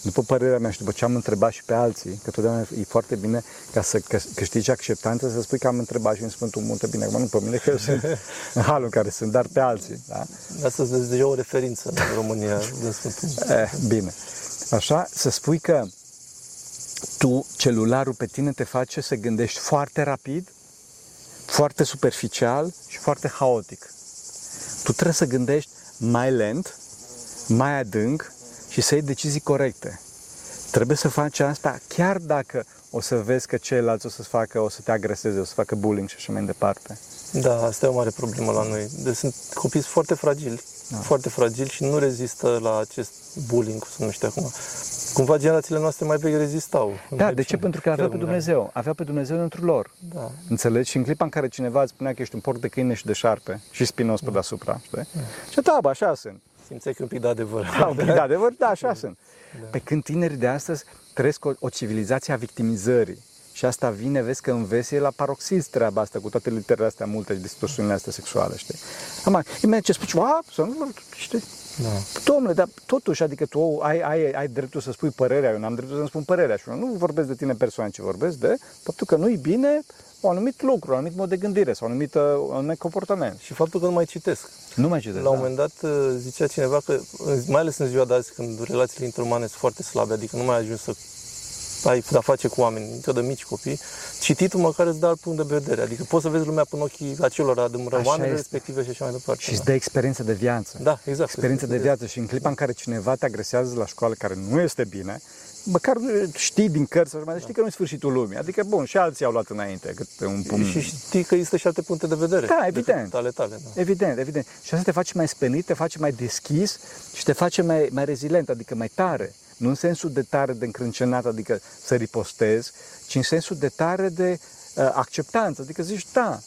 după părerea mea și după ce am întrebat și pe alții, că totdeauna e foarte bine ca să că, câștigi acceptanță, să spui că am întrebat și îmi spun tu multe bine, acum nu pe mine, că eu sunt în halul în care sunt, dar pe alții. Da? Astăzi este deja o referință în România din Sfântul. Eh, bine. Așa, să spui că tu, celularul pe tine te face să gândești foarte rapid, foarte superficial și foarte haotic. Tu trebuie să gândești mai lent, mai adânc și să iei decizii corecte. Trebuie să faci asta chiar dacă o să vezi că ceilalți o să-ți facă, o să te agreseze, o să facă bullying și așa mai departe. Da, asta e o mare problemă la noi. Deci sunt copii foarte fragili, da. foarte fragili și nu rezistă la acest bullying, cum se numește acum. Cumva generațiile noastre mai vechi rezistau. Da, de ce? Pentru că aveau pe Dumnezeu. Aveau pe Dumnezeu într lor. Da. Înțelegi? Și în clipa în care cineva îți spunea că ești un porc de câine și de șarpe și spinos pe deasupra, știi? Și da, bă, așa sunt. Simțeai că e un pic de adevăr. Da, un pic de adevăr, da, așa sunt. Pe când tinerii de astăzi trăiesc o, o civilizație a victimizării. Și asta vine, vezi că înveți e la paroxism treaba asta, cu toate literele astea multe și distorsiunile astea sexuale, știi? Acum, imediat ce spui, a, să nu, știi? Da. Domnule, dar totuși, adică tu ai, ai, ai dreptul să spui părerea, eu n-am dreptul să-mi spun părerea și eu nu vorbesc de tine persoane, ci vorbesc de faptul că nu-i bine un anumit lucru, un anumit mod de gândire sau un anumit, un anumit comportament. Și faptul că nu mai citesc. Nu mai citesc, La un da. moment dat uh, zicea cineva că, uh, mai ales în ziua de azi, când relațiile interumane sunt foarte slabe, adică nu mai ajungi să ai de-a face cu oameni, încă de mici copii, cititul măcar îți dă alt punct de vedere. Adică poți să vezi lumea până ochii acelora de răoanele este. respective și așa mai departe. Și îți da. dă experiență de viață. Da, exact. Experiență de viață și în clipa în care cineva te agresează la școală care nu este bine, măcar știi din cărți, sau mai știi că nu e sfârșitul lumii. Adică, bun, și alții au luat înainte cât un pumn. Și știi că există și alte puncte de vedere. Da, decât evident. Ale tale, da. Evident, evident. Și asta te face mai spenit, te face mai deschis și te face mai, mai rezilent, adică mai tare. Nu în sensul de tare de încrâncenat, adică să ripostezi, ci în sensul de tare de uh, acceptanță, adică zici, da,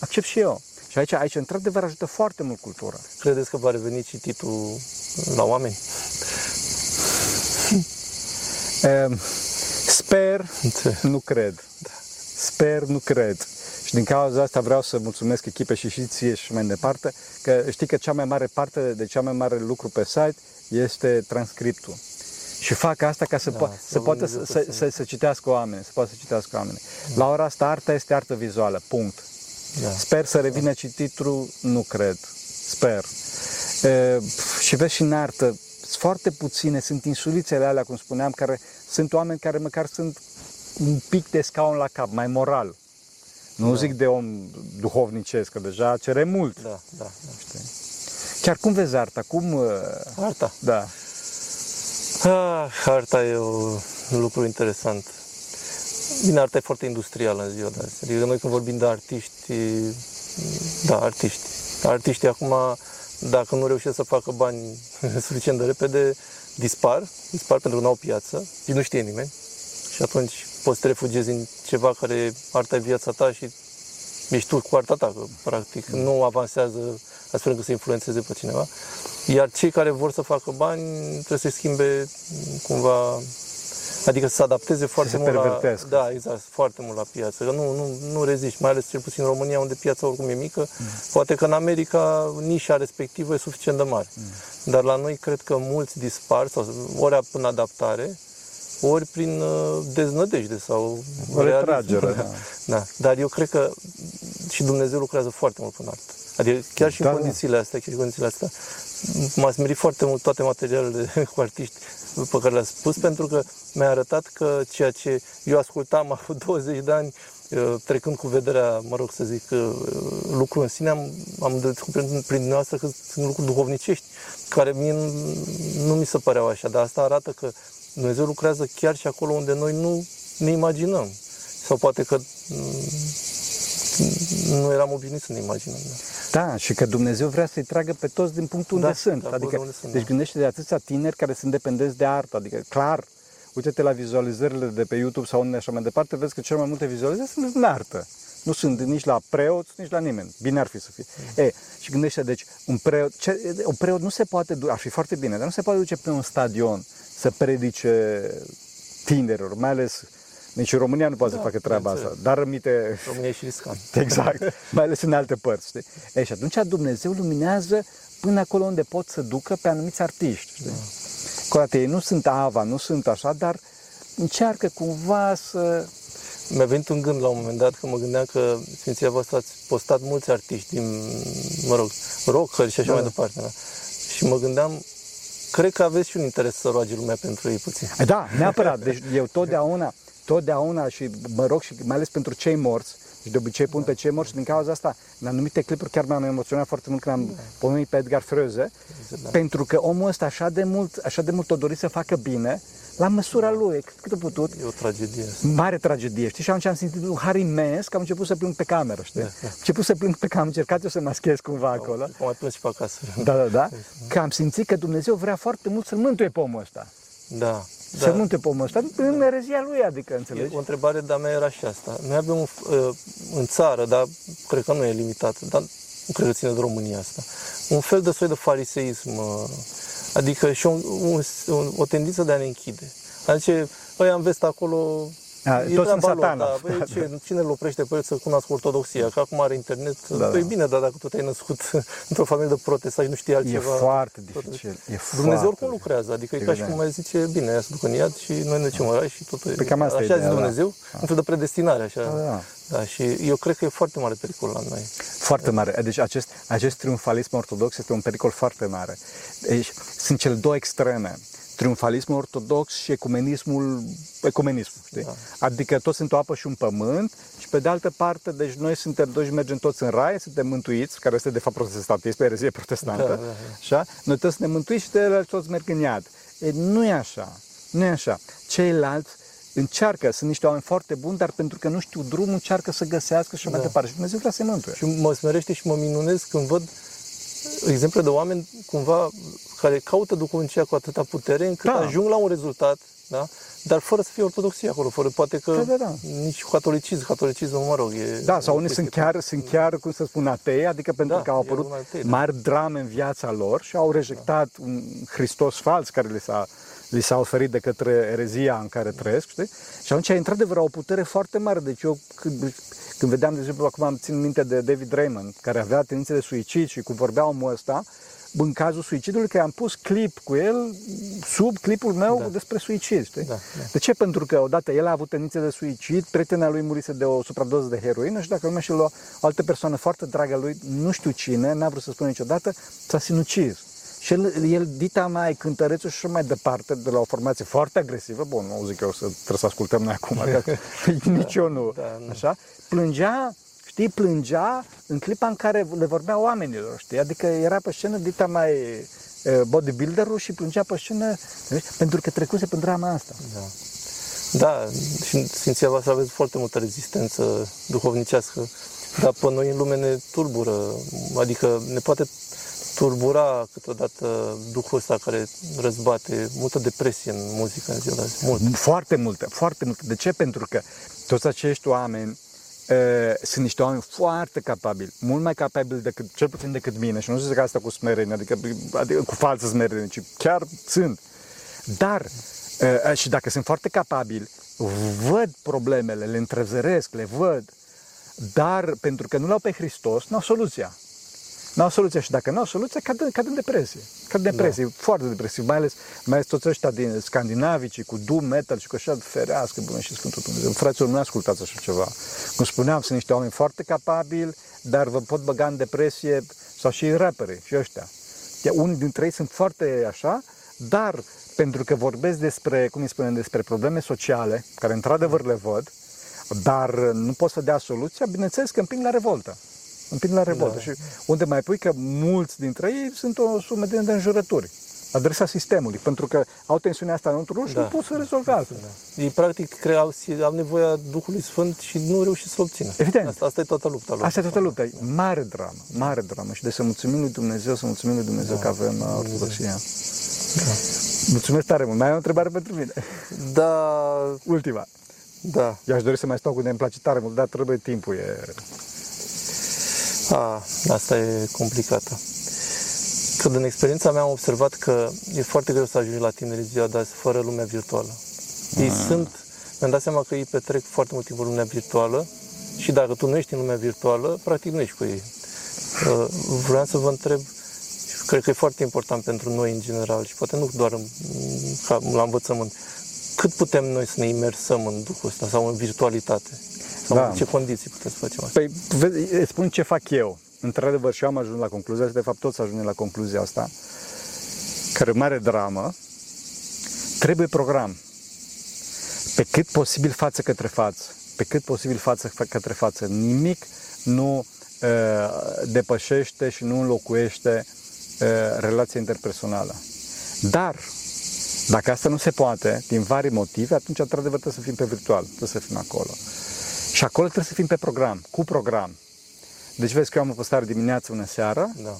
accept și eu. Și aici, aici, într-adevăr, ajută foarte mult cultura. Credeți că va reveni cititul la oameni? Uh, sper, Înțeleg. nu cred. Sper, nu cred. Și din cauza asta vreau să mulțumesc echipe și și ție și mai departe, că știi că cea mai mare parte de cea mai mare lucru pe site este transcriptul. Și fac asta ca să, Da, po- să să poată să, Dumnezeu să, să- să, să citească oameni, să poată să citească oameni. La ora asta arta este artă vizuală, punct. Da. Sper să revină cititul, nu cred. Sper. E, și vezi și în artă, sunt foarte puține, sunt insulițele alea, cum spuneam, care sunt oameni care măcar sunt un pic de scaun la cap, mai moral. Nu zic de om duhovnicesc, că deja cere mult. Da, da, da. Știi? Chiar cum vezi arta? Cum... uh, Arta. Da. Ah, arta e o, un lucru interesant. Bine, arta e foarte industrială în ziua de azi. Adică noi când vorbim de artiști, da, artiști. Artiștii acum dacă nu reușesc să facă bani suficient de repede, dispar, dispar pentru că nu au piață și nu știe nimeni. Și atunci poți să te refugiezi în ceva care arta viața ta și ești tu cu arta ta, că practic mm. nu avansează astfel încât să influențeze pe cineva. Iar cei care vor să facă bani trebuie să schimbe cumva Adică să se adapteze foarte se mult la, da, exact, foarte mult la piață. Că nu, nu, nu reziști, mai ales cel puțin în România, unde piața oricum e mică. Mm. Poate că în America nișa respectivă e suficient de mare. Mm. Dar la noi cred că mulți dispar, sau ori în adaptare, ori prin uh, deznădejde sau o retragere. Da. da. Dar eu cred că și Dumnezeu lucrează foarte mult în artă. Adică chiar și da, în condițiile astea, chiar și în condițiile astea, m-a smerit foarte mult toate materialele cu artiști pe care le-a spus, pentru că mi-a arătat că ceea ce eu ascultam acum 20 de ani, uh, trecând cu vederea, mă rog să zic, uh, lucru în sine, am, am descoperit prin dumneavoastră că sunt lucruri duhovnicești, care mie nu, nu mi se păreau așa, dar asta arată că Dumnezeu lucrează chiar și acolo unde noi nu ne imaginăm. Sau poate că mm, nu eram obișnuit să ne imaginăm. Da. da, și că Dumnezeu vrea să-i tragă pe toți din punctul da, unde sunt. Adică, unde sunt, deci da. gândește de atâția tineri care sunt dependenți de artă. Adică, clar, uite-te la vizualizările de pe YouTube sau unde așa mai departe, vezi că cel mai multe vizualizări sunt în artă. Nu sunt nici la preot, nici la nimeni. Bine ar fi să fie. Mm. E, și gândește, deci, un preot, ce, un preot nu se poate, ar fi foarte bine, dar nu se poate duce pe un stadion să predice tinerilor, mai ales nici în România nu poate da, să facă treaba asta, dar rămite... România e și riscant. Exact, mai ales în alte părți. Știi? E, și atunci Dumnezeu luminează până acolo unde pot să ducă pe anumiți artiști. Știi? Da. Cu ei nu sunt ava, nu sunt așa, dar încearcă cumva să... Mi-a venit un gând la un moment dat că mă gândeam că Sfinția voastră ați postat mulți artiști din, mă rog, rockeri și așa da. mai departe. Da? Și mă gândeam cred că aveți și un interes să roage lumea pentru ei puțin. Da, neapărat. Deci eu totdeauna, totdeauna și mă rog și mai ales pentru cei morți, și de obicei pun pe cei morți și din cauza asta, în anumite clipuri chiar m-am emoționat foarte mult când am da. pomenit pe Edgar Fröze, da. pentru că omul ăsta așa de mult, așa de mult o dorit să facă bine, la măsura lui, cât a putut. E o tragedie. Mare tragedie, știi? Și atunci am simțit un har imens că am început să plâng pe cameră, știi? Da, da. Am început să plâng pe cameră, am încercat eu să maschez cumva acolo. Am mai plâns și pe acasă. Da, da, da. Că am simțit că Dumnezeu vrea foarte mult să-l mântuie pe omul ăsta. Da. Să da. munte pomul ăsta în erezia lui, adică, înțelegi? E o întrebare de-a mea era și asta. Noi avem un, uh, în țară, dar cred că nu e limitat, dar nu cred că ține de România asta, un fel de soi de fariseism, uh, adică și un, un, o tendință de a ne închide. Adică, ăia în vest acolo a, e toți sunt satana. Da, băi, ce, cine îl oprește pe el să cunoască ortodoxia? Că acum are internet. Da, păi da. bine, dar dacă tu te-ai născut într-o familie de protestant și nu știi altceva... E foarte dificil. E Dumnezeu oricum lucrează. Adică Evident. e ca și cum mai zice, bine, ia să ducă în iad și noi ne ducem și totul Pe cam asta Așa a zis Dumnezeu, da. un fel de predestinare. Așa. Da, da. Da, și eu cred că e foarte mare pericol la noi. Foarte mare. Deci acest, acest triumfalism ortodox este un pericol foarte mare. Deci, sunt cele două extreme triumfalismul ortodox și ecumenismul, ecumenismul, știi? Da. Adică toți sunt o apă și un pământ și pe de altă parte, deci noi suntem toți mergem toți în rai, suntem mântuiți, care este de fapt protestantism, erezie protestantă, da, da, da. Așa? Noi toți suntem mântuiți și de toți merg în iad. E, nu e așa, nu e așa. Ceilalți încearcă, sunt niște oameni foarte buni, dar pentru că nu știu drumul, încearcă să găsească și da. mai departe. Și Dumnezeu vrea să mântuie. Și mă smerește și mă minunez când văd exemple de oameni cumva care caută duhovnicia cu atâta putere încât da. ajung la un rezultat, da? dar fără să fie ortodoxie acolo, fără poate că da, da, da. nici catolicism, catolicism, mă rog, e... Da, sau unii sunt chiar, sunt chiar, cum să spun, atei, adică pentru da, că au apărut atei, da. mari drame în viața lor și au rejectat da. un Hristos fals care li s-a li s-a oferit de către erezia în care trăiesc, știi? Și atunci, într-adevăr, o putere foarte mare. Deci eu, când, când vedeam, de exemplu, acum am țin minte de David Raymond, care avea tendințe de suicid și cum vorbea omul ăsta, în cazul suicidului, că am pus clip cu el sub clipul meu da. despre suicid. Știi? Da, da. De ce? Pentru că odată el a avut tendințe de suicid, prietena lui murise de o supradoză de heroină și dacă lumea și lua o altă persoană foarte dragă lui, nu știu cine, n-a vrut să spună niciodată, s-a sinucis. Și el, el dita mai cântărețul și mai departe, de la o formație foarte agresivă, bun, nu zic eu să trebuie să ascultăm noi acum, că nici eu nu, da, nu, așa, plângea știi, plângea în clipa în care le vorbea oamenilor, știi? Adică era pe scenă dita mai bodybuilderul și plângea pe scenă pentru că trecuse pe drama asta. Da. Da, și Sfinția voastră aveți foarte multă rezistență duhovnicească, dar pe noi în lume ne tulbură, adică ne poate tulbura câteodată duhul ăsta care răzbate, multă depresie în muzică în ziua de azi. Mult. Foarte multe, foarte multe. De ce? Pentru că toți acești oameni uh, sunt niște oameni foarte capabili, mult mai capabili decât, cel puțin decât mine, și nu zic asta cu smerenie, adică, adică cu falsă smerenie, ci chiar sunt. Dar, uh, și dacă sunt foarte capabili, văd problemele, le întrezăresc, le văd, dar pentru că nu l-au pe Hristos, nu au soluția. Nu au soluție și dacă nu au soluție, cad, în- cad în depresie. Cad în depresie, da. foarte depresiv, mai ales, mai ales toți ăștia din scandinavici, cu doom metal și cu așa, ferească, bună și Sfântul Dumnezeu. Fraților, nu ascultați așa ceva. Cum spuneam, sunt niște oameni foarte capabili, dar vă pot băga în depresie, sau și rapperii, și ăștia. Ia, Unii dintre ei sunt foarte așa, dar pentru că vorbesc despre, cum îi spunem, despre probleme sociale, care într-adevăr le văd, dar nu pot să dea soluția, bineînțeles că împing la revoltă. Împing la revoltă. Da. Și unde mai pui că mulți dintre ei sunt o sumedenie de înjurături adresa sistemului, pentru că au tensiunea asta înăuntru lor și Da. nu pot să rezolve altfel. Ei practic creau, au nevoia Duhului Sfânt și nu reușit să-l obțină. Evident. Asta, asta e toată lupta lor. Asta e toată lupta, e mare dramă, mare dramă și de să mulțumim lui Dumnezeu, să mulțumim lui Dumnezeu da. că avem uh, ortodoxia. Da. Mulțumesc tare mult. Mai ai o întrebare pentru mine? Da, Ultima. da. Eu aș dori să mai stau cu tine, îmi place tare mult, dar trebuie timpul. E... A, asta e complicată. Că din experiența mea am observat că e foarte greu să ajungi la tinerii ziua de azi fără lumea virtuală. Ei sunt, mi-am dat seama că ei petrec foarte mult timp în lumea virtuală și dacă tu nu ești în lumea virtuală, practic nu ești cu ei. Uh, Vreau să vă întreb, și cred că e foarte important pentru noi în general și poate nu doar în, ca la învățământ, cât putem noi să ne imersăm în Duhul ăsta sau în virtualitate? Sau Da. în ce condiții putem să facem asta? Păi, vezi, îți spun ce fac eu. Într-adevăr, și eu am ajuns la concluzia, și de fapt toți ajungem la concluzia asta, care e mare dramă, trebuie program. Pe cât posibil față către față. Pe cât posibil față către față. Nimic nu uh, depășește și nu înlocuiește uh, relația interpersonală. Dar, dacă asta nu se poate, din vari motive, atunci într-adevăr trebuie să fim pe virtual, trebuie să fim acolo. Și acolo trebuie să fim pe program, cu program. Deci vezi că eu am o postare dimineață, una seară Da.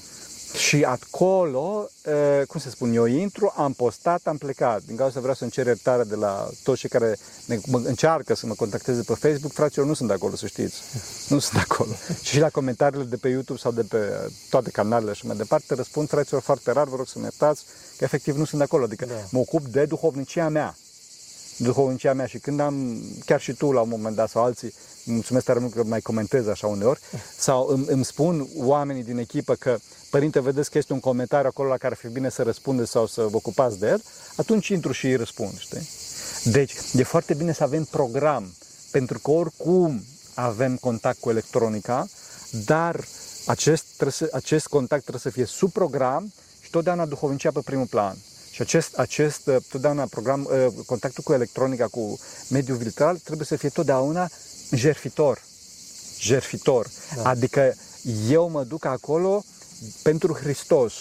și acolo, e, cum să spun, eu intru, am postat, am plecat. Din cauza asta vreau să-mi cer iertare de la toți cei care ne, mă, încearcă să mă contacteze pe Facebook. Fraților, nu sunt acolo, să știți. Nu sunt acolo. și la comentariile de pe YouTube sau de pe toate canalele și mai departe, răspund fraților foarte rar, vă rog să-mi iertați, că efectiv nu sunt acolo. Adică Da. mă ocup de duhovnicia mea duhovnicia mea și când am, chiar și tu la un moment dat sau alții, mulțumesc tare mult că mai comentez așa uneori, sau îmi, îmi spun oamenii din echipă că, părinte, vedeți că este un comentariu acolo la care ar fi bine să răspundeți sau să vă ocupați de el, atunci intru și îi răspund, știi? Deci, e foarte bine să avem program, pentru că oricum avem contact cu electronica, dar acest, trebuie să, acest contact trebuie să fie sub program și totdeauna duhovnicia pe primul plan. Și acest, acest uh, totdeauna program, uh, contactul cu electronica, cu mediul virtual, trebuie să fie totdeauna jerfitor. Jerfitor. Da. Adică eu mă duc acolo pentru Hristos.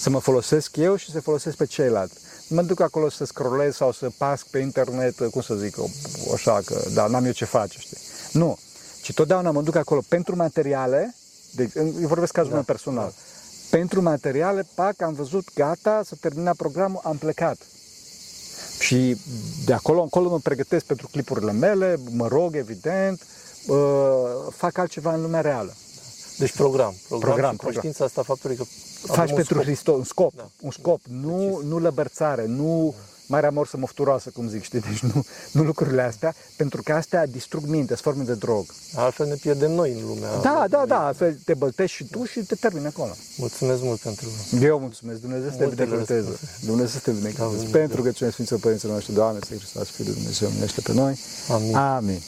Să mă folosesc eu și să folosesc pe ceilalți. Nu mă duc acolo să scrollez sau să pasc pe internet, uh, cum să zic, o- așa că, da, n-am eu ce face, știi. Nu. Ci totdeauna mă duc acolo pentru materiale, de, eu vorbesc cazul Da, meu personal. Pentru materiale, pac, am văzut, gata, s-a terminat programul, am plecat. Și de acolo încolo mă pregătesc pentru clipurile mele, mă rog, evident, uh, fac altceva în lumea reală. Deci program. Program, Program, și program. conștiința asta faptului că Faci avem un pentru scop. Hristos, un scop, Da. un scop, nu, nu lăbărțare, nu marea morsă mofturoasă, cum zic, știi, deci nu, nu lucrurile astea, pentru că astea distrug mintea, sunt forme de drog. Altfel ne pierdem noi în lumea. Da, da, da, altfel te băltești și tu și te termini acolo. Mulțumesc mult pentru Eu mulțumesc, Dumnezeu să te Multele binecuvânteze. răspunsuri. Dumnezeu să te binecuvânteze. Da, Pentru că cine Sfinților Părinților noștri, Doamne, să Hristos, Fiul lui Dumnezeu, minește pe noi. Amin. Amin.